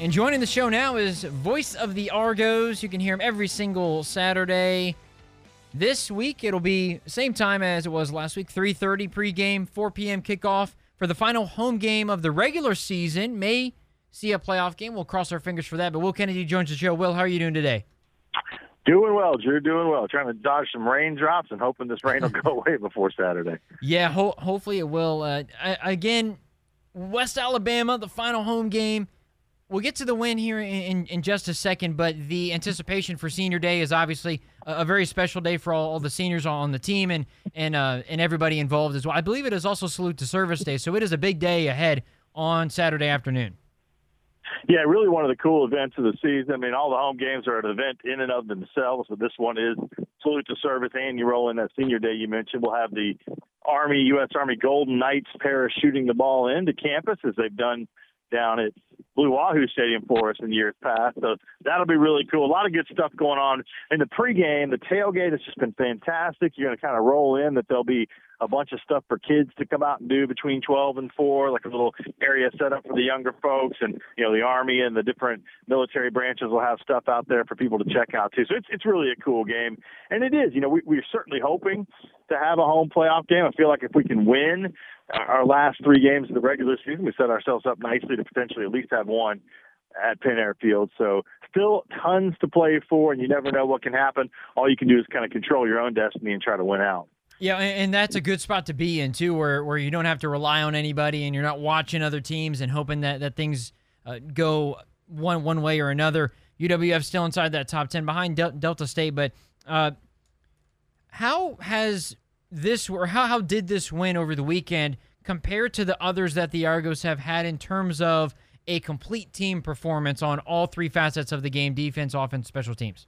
And joining the show now is voice of the Argos. You can hear him every single Saturday. This week it'll be same time as it was last week, 3:30 pregame, 4 p.m. kickoff for the final home game of the regular season. May see a playoff game. We'll cross our fingers for that. But Will Kennedy joins the show. Will, how are you doing today? Doing well, Drew. Doing well. Trying to dodge some raindrops and hoping this rain will go away before Saturday. Yeah, ho- hopefully it will. Uh, I, again, West Alabama, the final home game. We'll get to the win here in, in, in, just a second, but the anticipation for Senior Day is obviously a, a very special day for all, all, the seniors on the team and and uh, and everybody involved as well. I believe it is also Salute to Service Day, so it is a big day ahead on Saturday afternoon. Yeah, really one of the cool events of the season. I mean, all the home games are an event in and of themselves, but this one is Salute to Service, and you roll in that Senior Day you mentioned. We'll have the Army, U.S. Army Golden Knights parachuting the ball into campus as they've done down at Blue Wahoo Stadium for us in years past. So that'll be really cool. A lot of good stuff going on in the pregame. The tailgate has just been fantastic. You're going to kind of roll in that there'll be a bunch of stuff for kids to come out and do between 12 and 4, like a little area set up for the younger folks. And, you know, the Army and the different military branches will have stuff out there for people to check out, too. So it's, it's really a cool game. And it is, you know, we, we're certainly hoping to have a home playoff game. I feel like if we can win our last three games of the regular season, we set ourselves up nicely to potentially at least have one at Pen Air Field. So still tons to play for, and you never know what can happen. All you can do is kind of control your own destiny and try to win out. Yeah, and that's a good spot to be in too, where where you don't have to rely on anybody, and you're not watching other teams and hoping that that things uh, go one one way or another. UWF still inside that top ten behind Del- Delta State, but uh, how has this or how how did this win over the weekend compare to the others that the Argos have had in terms of a complete team performance on all three facets of the game: defense, offense, special teams?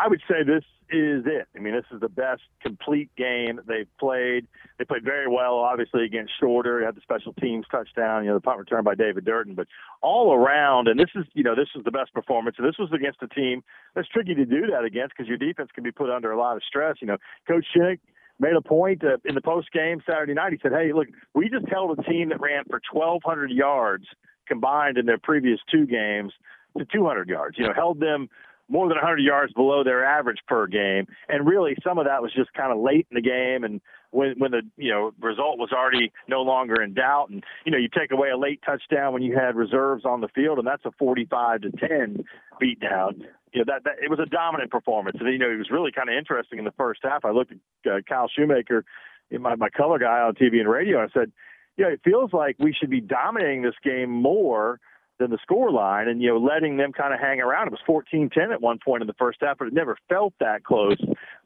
I would say this is it. I mean, this is the best complete game they've played. They played very well, obviously, against Shorter. Had the special teams touchdown, you know, the punt return by David Durden. But all around, and this is, you know, this is the best performance. And this was against a team that's tricky to do that against because your defense can be put under a lot of stress. You know, Coach Shinnick made a point uh, in the post game Saturday night. He said, "Hey, look, we just held a team that ran for 1,200 yards combined in their previous two games to 200 yards. You know, held them." More than 100 yards below their average per game. And really, some of that was just kind of late in the game, and when when the you know result was already no longer in doubt. And you know, you take away a late touchdown when you had reserves on the field, and that's a 45 to 10 beatdown. You know that, that it was a dominant performance, and you know it was really kind of interesting in the first half. I looked at uh, Kyle Shoemaker, my my color guy on TV and radio, and I said, "Yeah, it feels like we should be dominating this game more." Than the score line and, you know, letting them kind of hang around. It was 14-10 at one point in the first half, but it never felt that close,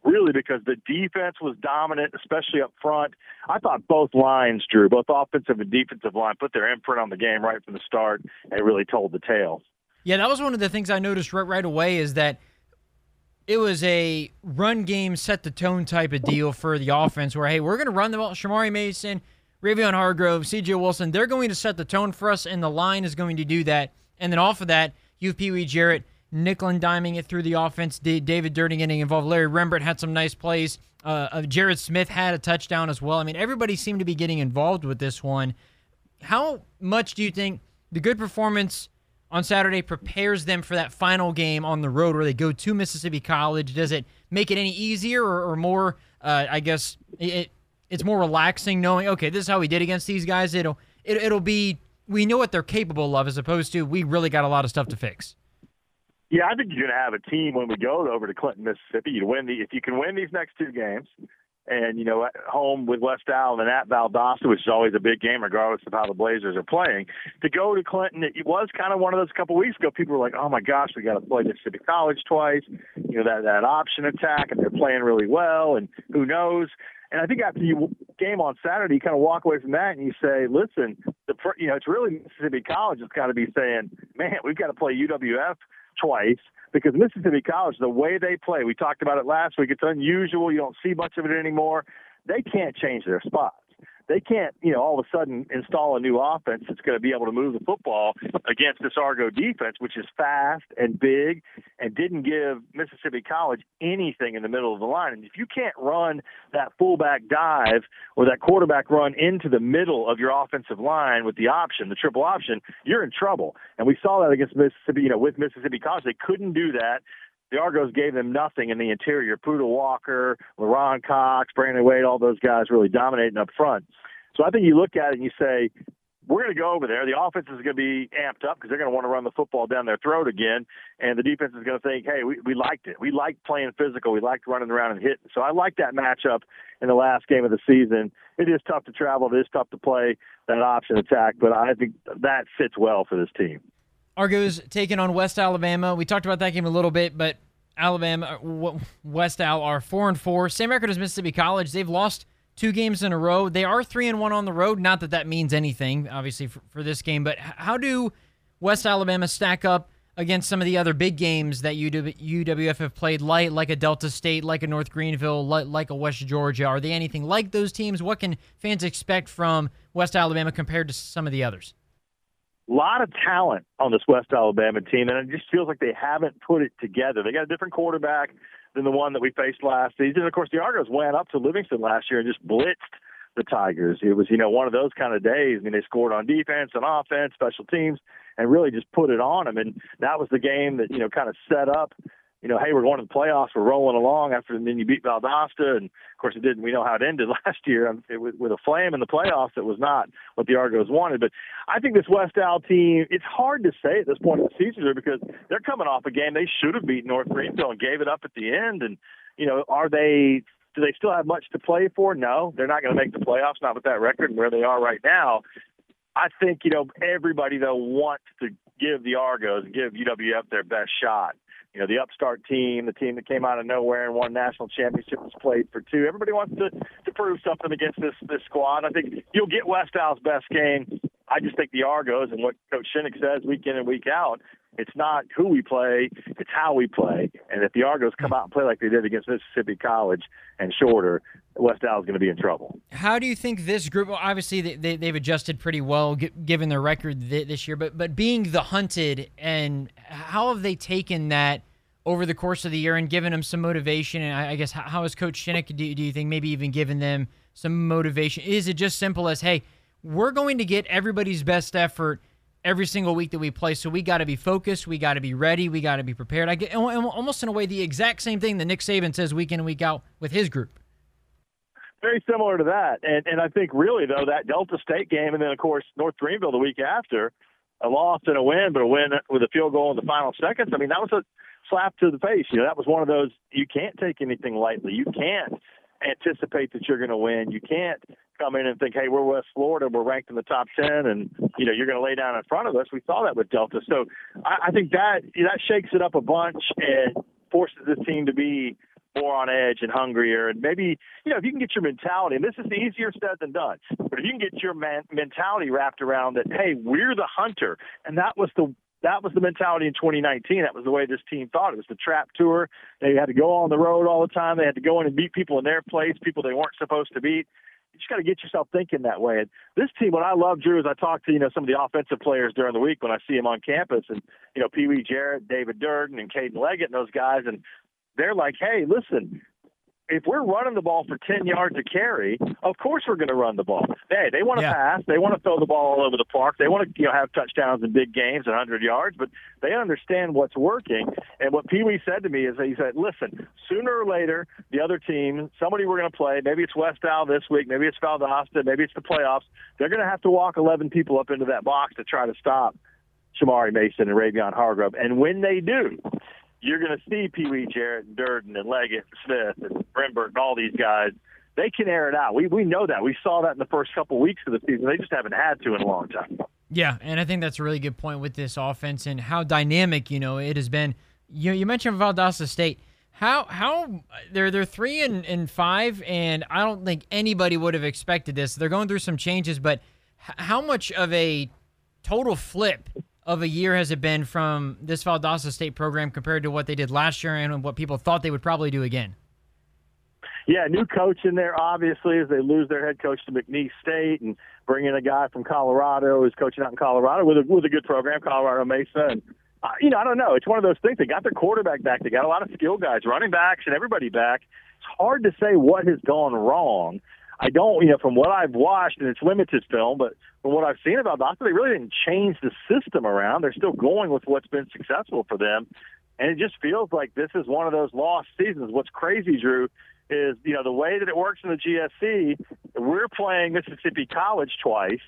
really, because the defense was dominant, especially up front. I thought both lines, Drew, both offensive and defensive line, put their imprint on the game right from the start and really told the tale. Yeah, that was one of the things I noticed right, right away is that it was a run game, set the tone type of deal for the offense where, hey, we're going to run the ball. Shamari Mason – Ravion Hargrove, CJ Wilson, they're going to set the tone for us, and the line is going to do that. And then off of that, you have Pee Wee Jarrett, nickel diming it through the offense. David Durden getting involved. Larry Rembert had some nice plays. Uh, uh, Jared Smith had a touchdown as well. I mean, everybody seemed to be getting involved with this one. How much do you think the good performance on Saturday prepares them for that final game on the road where they go to Mississippi College? Does it make it any easier or, or more, uh, I guess, it, it's more relaxing knowing okay this is how we did against these guys. It'll it, it'll be we know what they're capable of as opposed to we really got a lot of stuff to fix. Yeah i think you're going to have a team when we go over to clinton mississippi. You win the if you can win these next two games and you know at home with west allen and at valdosta which is always a big game regardless of how the blazers are playing to go to clinton it was kind of one of those couple weeks ago people were like oh my gosh we got to play mississippi college twice. You know that that option attack and they're playing really well and who knows and I think after you game on Saturday, you kind of walk away from that and you say, listen, the you know it's really Mississippi College has got to be saying, man, we've got to play UWF twice because Mississippi College, the way they play, we talked about it last week. It's unusual. You don't see much of it anymore. They can't change their spots. They can't, you know, all of a sudden install a new offense that's going to be able to move the football against this Argo defense, which is fast and big and didn't give Mississippi College anything in the middle of the line. And if you can't run that fullback dive or that quarterback run into the middle of your offensive line with the option, the triple option, you're in trouble. And we saw that against Mississippi, you know, with Mississippi College. They couldn't do that the Argos gave them nothing in the interior. Pudal Walker, LaRon Cox, Brandon Wade, all those guys really dominating up front. So I think you look at it and you say, we're going to go over there. The offense is going to be amped up because they're going to want to run the football down their throat again. And the defense is going to think, hey, we, we liked it. We liked playing physical. We liked running around and hitting. So I like that matchup in the last game of the season. It is tough to travel. It is tough to play that option attack, but I think that fits well for this team. Argos taking on West Alabama. We talked about that game a little bit, but Alabama, uh, West Al are four and four, same record as Mississippi College. They've lost two games in a row. They are three and one on the road. Not that that means anything, obviously, for, for this game. But how do West Alabama stack up against some of the other big games that UWF have played, like like a Delta State, like a North Greenville, like, like a West Georgia? Are they anything like those teams? What can fans expect from West Alabama compared to some of the others? Lot of talent on this West Alabama team, and it just feels like they haven't put it together. They got a different quarterback than the one that we faced last season. Of course, the Argos went up to Livingston last year and just blitzed the Tigers. It was, you know, one of those kind of days. I mean, they scored on defense and offense, special teams, and really just put it on them. And that was the game that, you know, kind of set up you know, hey, we're going to the playoffs, we're rolling along after, and then you beat Valdosta, and of course it didn't. We know how it ended last year um, it, with, with a flame in the playoffs. It was not what the Argos wanted, but I think this West Al team. It's hard to say at this point in the season because they're coming off a game they should have beaten North Greenville and gave it up at the end, and you know, are they? Do they still have much to play for? No, they're not going to make the playoffs, not with that record and where they are right now. I think you know everybody though wants to give the Argos and give UWF their best shot you know, the upstart team, the team that came out of nowhere and won national championships, played for two. Everybody wants to to prove something against this this squad. I think you'll get West Al's best game. I just think the Argos and what Coach Shinnick says week in and week out. It's not who we play, it's how we play. And if the Argos come out and play like they did against Mississippi College and Shorter, West is going to be in trouble. How do you think this group? Well, obviously, they, they, have adjusted pretty well given their record this year, but but being the hunted and how have they taken that over the course of the year and given them some motivation? And I, guess how has Coach Shinnick, do, do you think, maybe even given them some motivation? Is it just simple as, hey, we're going to get everybody's best effort every single week that we play. So we got to be focused. We got to be ready. We got to be prepared. I get almost in a way the exact same thing that Nick Saban says week in and week out with his group very similar to that. And and I think really though that Delta State game and then of course North Greenville the week after, a loss and a win, but a win with a field goal in the final seconds. I mean that was a slap to the face. You know that was one of those you can't take anything lightly. You can't anticipate that you're going to win. You can't come in and think, hey, we're West Florida, we're ranked in the top ten, and you know you're going to lay down in front of us. We saw that with Delta, so I, I think that that shakes it up a bunch and forces this team to be more on edge and hungrier. And maybe, you know, if you can get your mentality, and this is easier said than done, but if you can get your man, mentality wrapped around that, hey, we're the hunter, and that was the that was the mentality in 2019. That was the way this team thought. It was the trap tour. They had to go on the road all the time. They had to go in and beat people in their place, people they weren't supposed to beat. You just got to get yourself thinking that way. And this team, what I love, Drew, is I talk to you know some of the offensive players during the week when I see them on campus, and you know Pee Wee Jarrett, David Durden, and Caden Leggett, and those guys, and they're like, hey, listen, if we're running the ball for 10 yards a carry, of course we're going to run the ball. Hey, they want to yeah. pass. They want to throw the ball all over the park. They want to you know have touchdowns in big games, and 100 yards, but they understand what's working. And what Pee Wee said to me is he said, listen, sooner or later, the other team, somebody we're going to play, maybe it's West Al this week, maybe it's Valdosta, maybe it's the playoffs, they're going to have to walk 11 people up into that box to try to stop Shamari Mason and Ravion Hargrove. And when they do, you're going to see Pee Wee Jarrett and Durden and Leggett and Smith and Rembert and all these guys. They can air it out. We we know that. We saw that in the first couple weeks of the season. They just haven't had to in a long time. Yeah, and I think that's a really good point with this offense and how dynamic you know it has been. You you mentioned Valdosta State. How how they're they're three and, and five, and I don't think anybody would have expected this. They're going through some changes, but how much of a total flip of a year has it been from this Valdosta State program compared to what they did last year and what people thought they would probably do again? Yeah, new coach in there, obviously, as they lose their head coach to McNeese State and bring in a guy from Colorado who's coaching out in Colorado with a, with a good program, Colorado Mesa. And, uh, you know, I don't know. It's one of those things. They got their quarterback back. They got a lot of skill guys, running backs, and everybody back. It's hard to say what has gone wrong. I don't, you know, from what I've watched, and it's limited film, but from what I've seen about Valdosta, they really didn't change the system around. They're still going with what's been successful for them. And it just feels like this is one of those lost seasons. What's crazy, Drew, is you know the way that it works in the GSC. We're playing Mississippi College twice,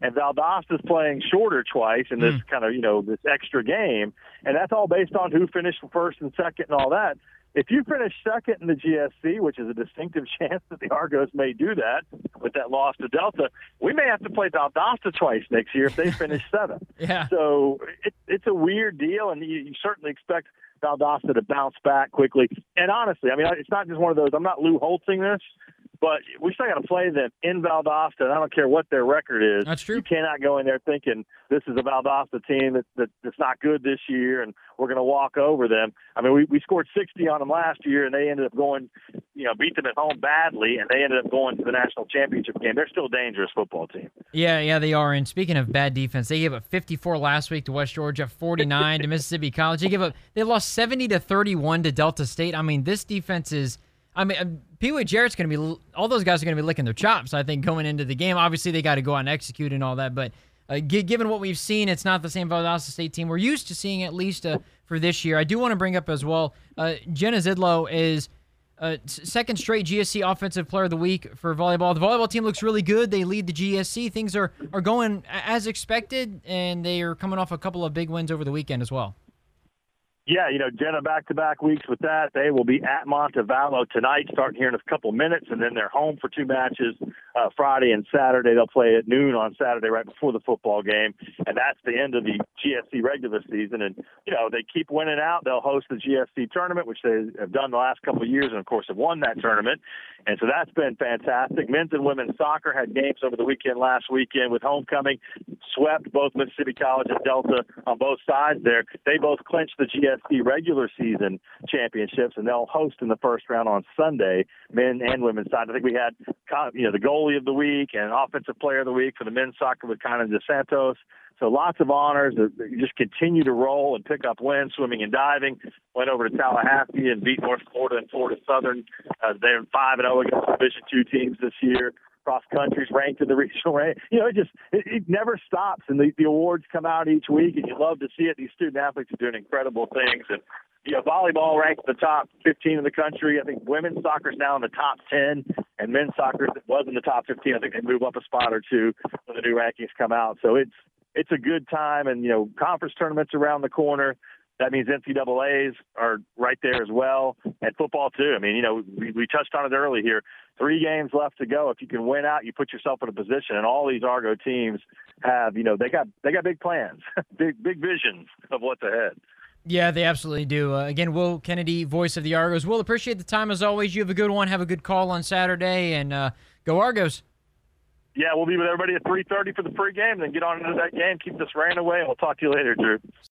and Valdosta's playing Shorter twice in this mm. kind of you know this extra game, and that's all based on who finished first and second and all that. If you finish second in the GSC, which is a distinctive chance that the Argos may do that with that loss to Delta, we may have to play Valdosta twice next year if they finish seventh. yeah. So it, it's a weird deal, and you, you certainly expect Valdosta to bounce back quickly. And honestly, I mean, it's not just one of those. I'm not Lou Holtzing this, but we still got to play them in Valdosta, and I don't care what their record is. That's true. You cannot go in there thinking this is a Valdosta team that, that that's not good this year, and we're going to walk over them. I mean, we we scored 60 on them last year, and they ended up going, you know, beat them at home badly, and they ended up going to the national championship game. They're still a dangerous football team. Yeah, yeah, they are. And speaking of bad defense, they gave up 54 last week to West Georgia, 49 to Mississippi College. They gave up. They lost 70 to 31 to Delta State. I mean, this defense is I mean, Pee Wee Jarrett's going to be, all those guys are going to be licking their chops, I think, going into the game. Obviously, they got to go out and execute and all that. But uh, given what we've seen, it's not the same Valdosta State team we're used to seeing, at least uh, for this year. I do want to bring up as well uh, Jenna Zidlow is uh, second straight GSC Offensive Player of the Week for volleyball. The volleyball team looks really good. They lead the GSC. Things are, are going as expected, and they are coming off a couple of big wins over the weekend as well. Yeah, you know, Jenna back to back weeks with that. They will be at Montevallo tonight, starting here in a couple minutes, and then they're home for two matches uh, Friday and Saturday. They'll play at noon on Saturday, right before the football game, and that's the end of the GSC regular season. And you know, they keep winning out. They'll host the GSC tournament, which they have done the last couple of years, and of course have won that tournament. And so that's been fantastic. Men's and women's soccer had games over the weekend last weekend with homecoming, swept both Mississippi College and Delta on both sides there. They both clinched the GSC regular season championships, and they'll host in the first round on Sunday, men and women's side. I think we had you know the goalie of the week and offensive player of the week for the men's soccer with Kana DeSantos. So lots of honors. You just continue to roll and pick up wins, swimming and diving. Went over to Tallahassee and beat North Florida and Florida Southern. Uh, they're five and zero oh against Division two teams this year. Cross country's ranked in the regional rank. You know, it just it, it never stops, and the, the awards come out each week, and you love to see it. These student athletes are doing incredible things, and you know, volleyball ranked the top 15 in the country. I think women's soccer is now in the top 10, and men's soccer was in the top 15. I think they move up a spot or two when the new rankings come out. So it's it's a good time, and you know, conference tournaments around the corner. That means NCAA's are right there as well, and football too. I mean, you know, we, we touched on it early here. Three games left to go. If you can win out, you put yourself in a position. And all these Argo teams have, you know, they got they got big plans, big big visions of what's ahead. Yeah, they absolutely do. Uh, again, Will Kennedy, voice of the Argos. Will, appreciate the time as always. You have a good one. Have a good call on Saturday, and uh, go Argos yeah, we'll be with everybody at 3:30 for the pregame. Then get on into that game. Keep this rain away, and we'll talk to you later, Drew.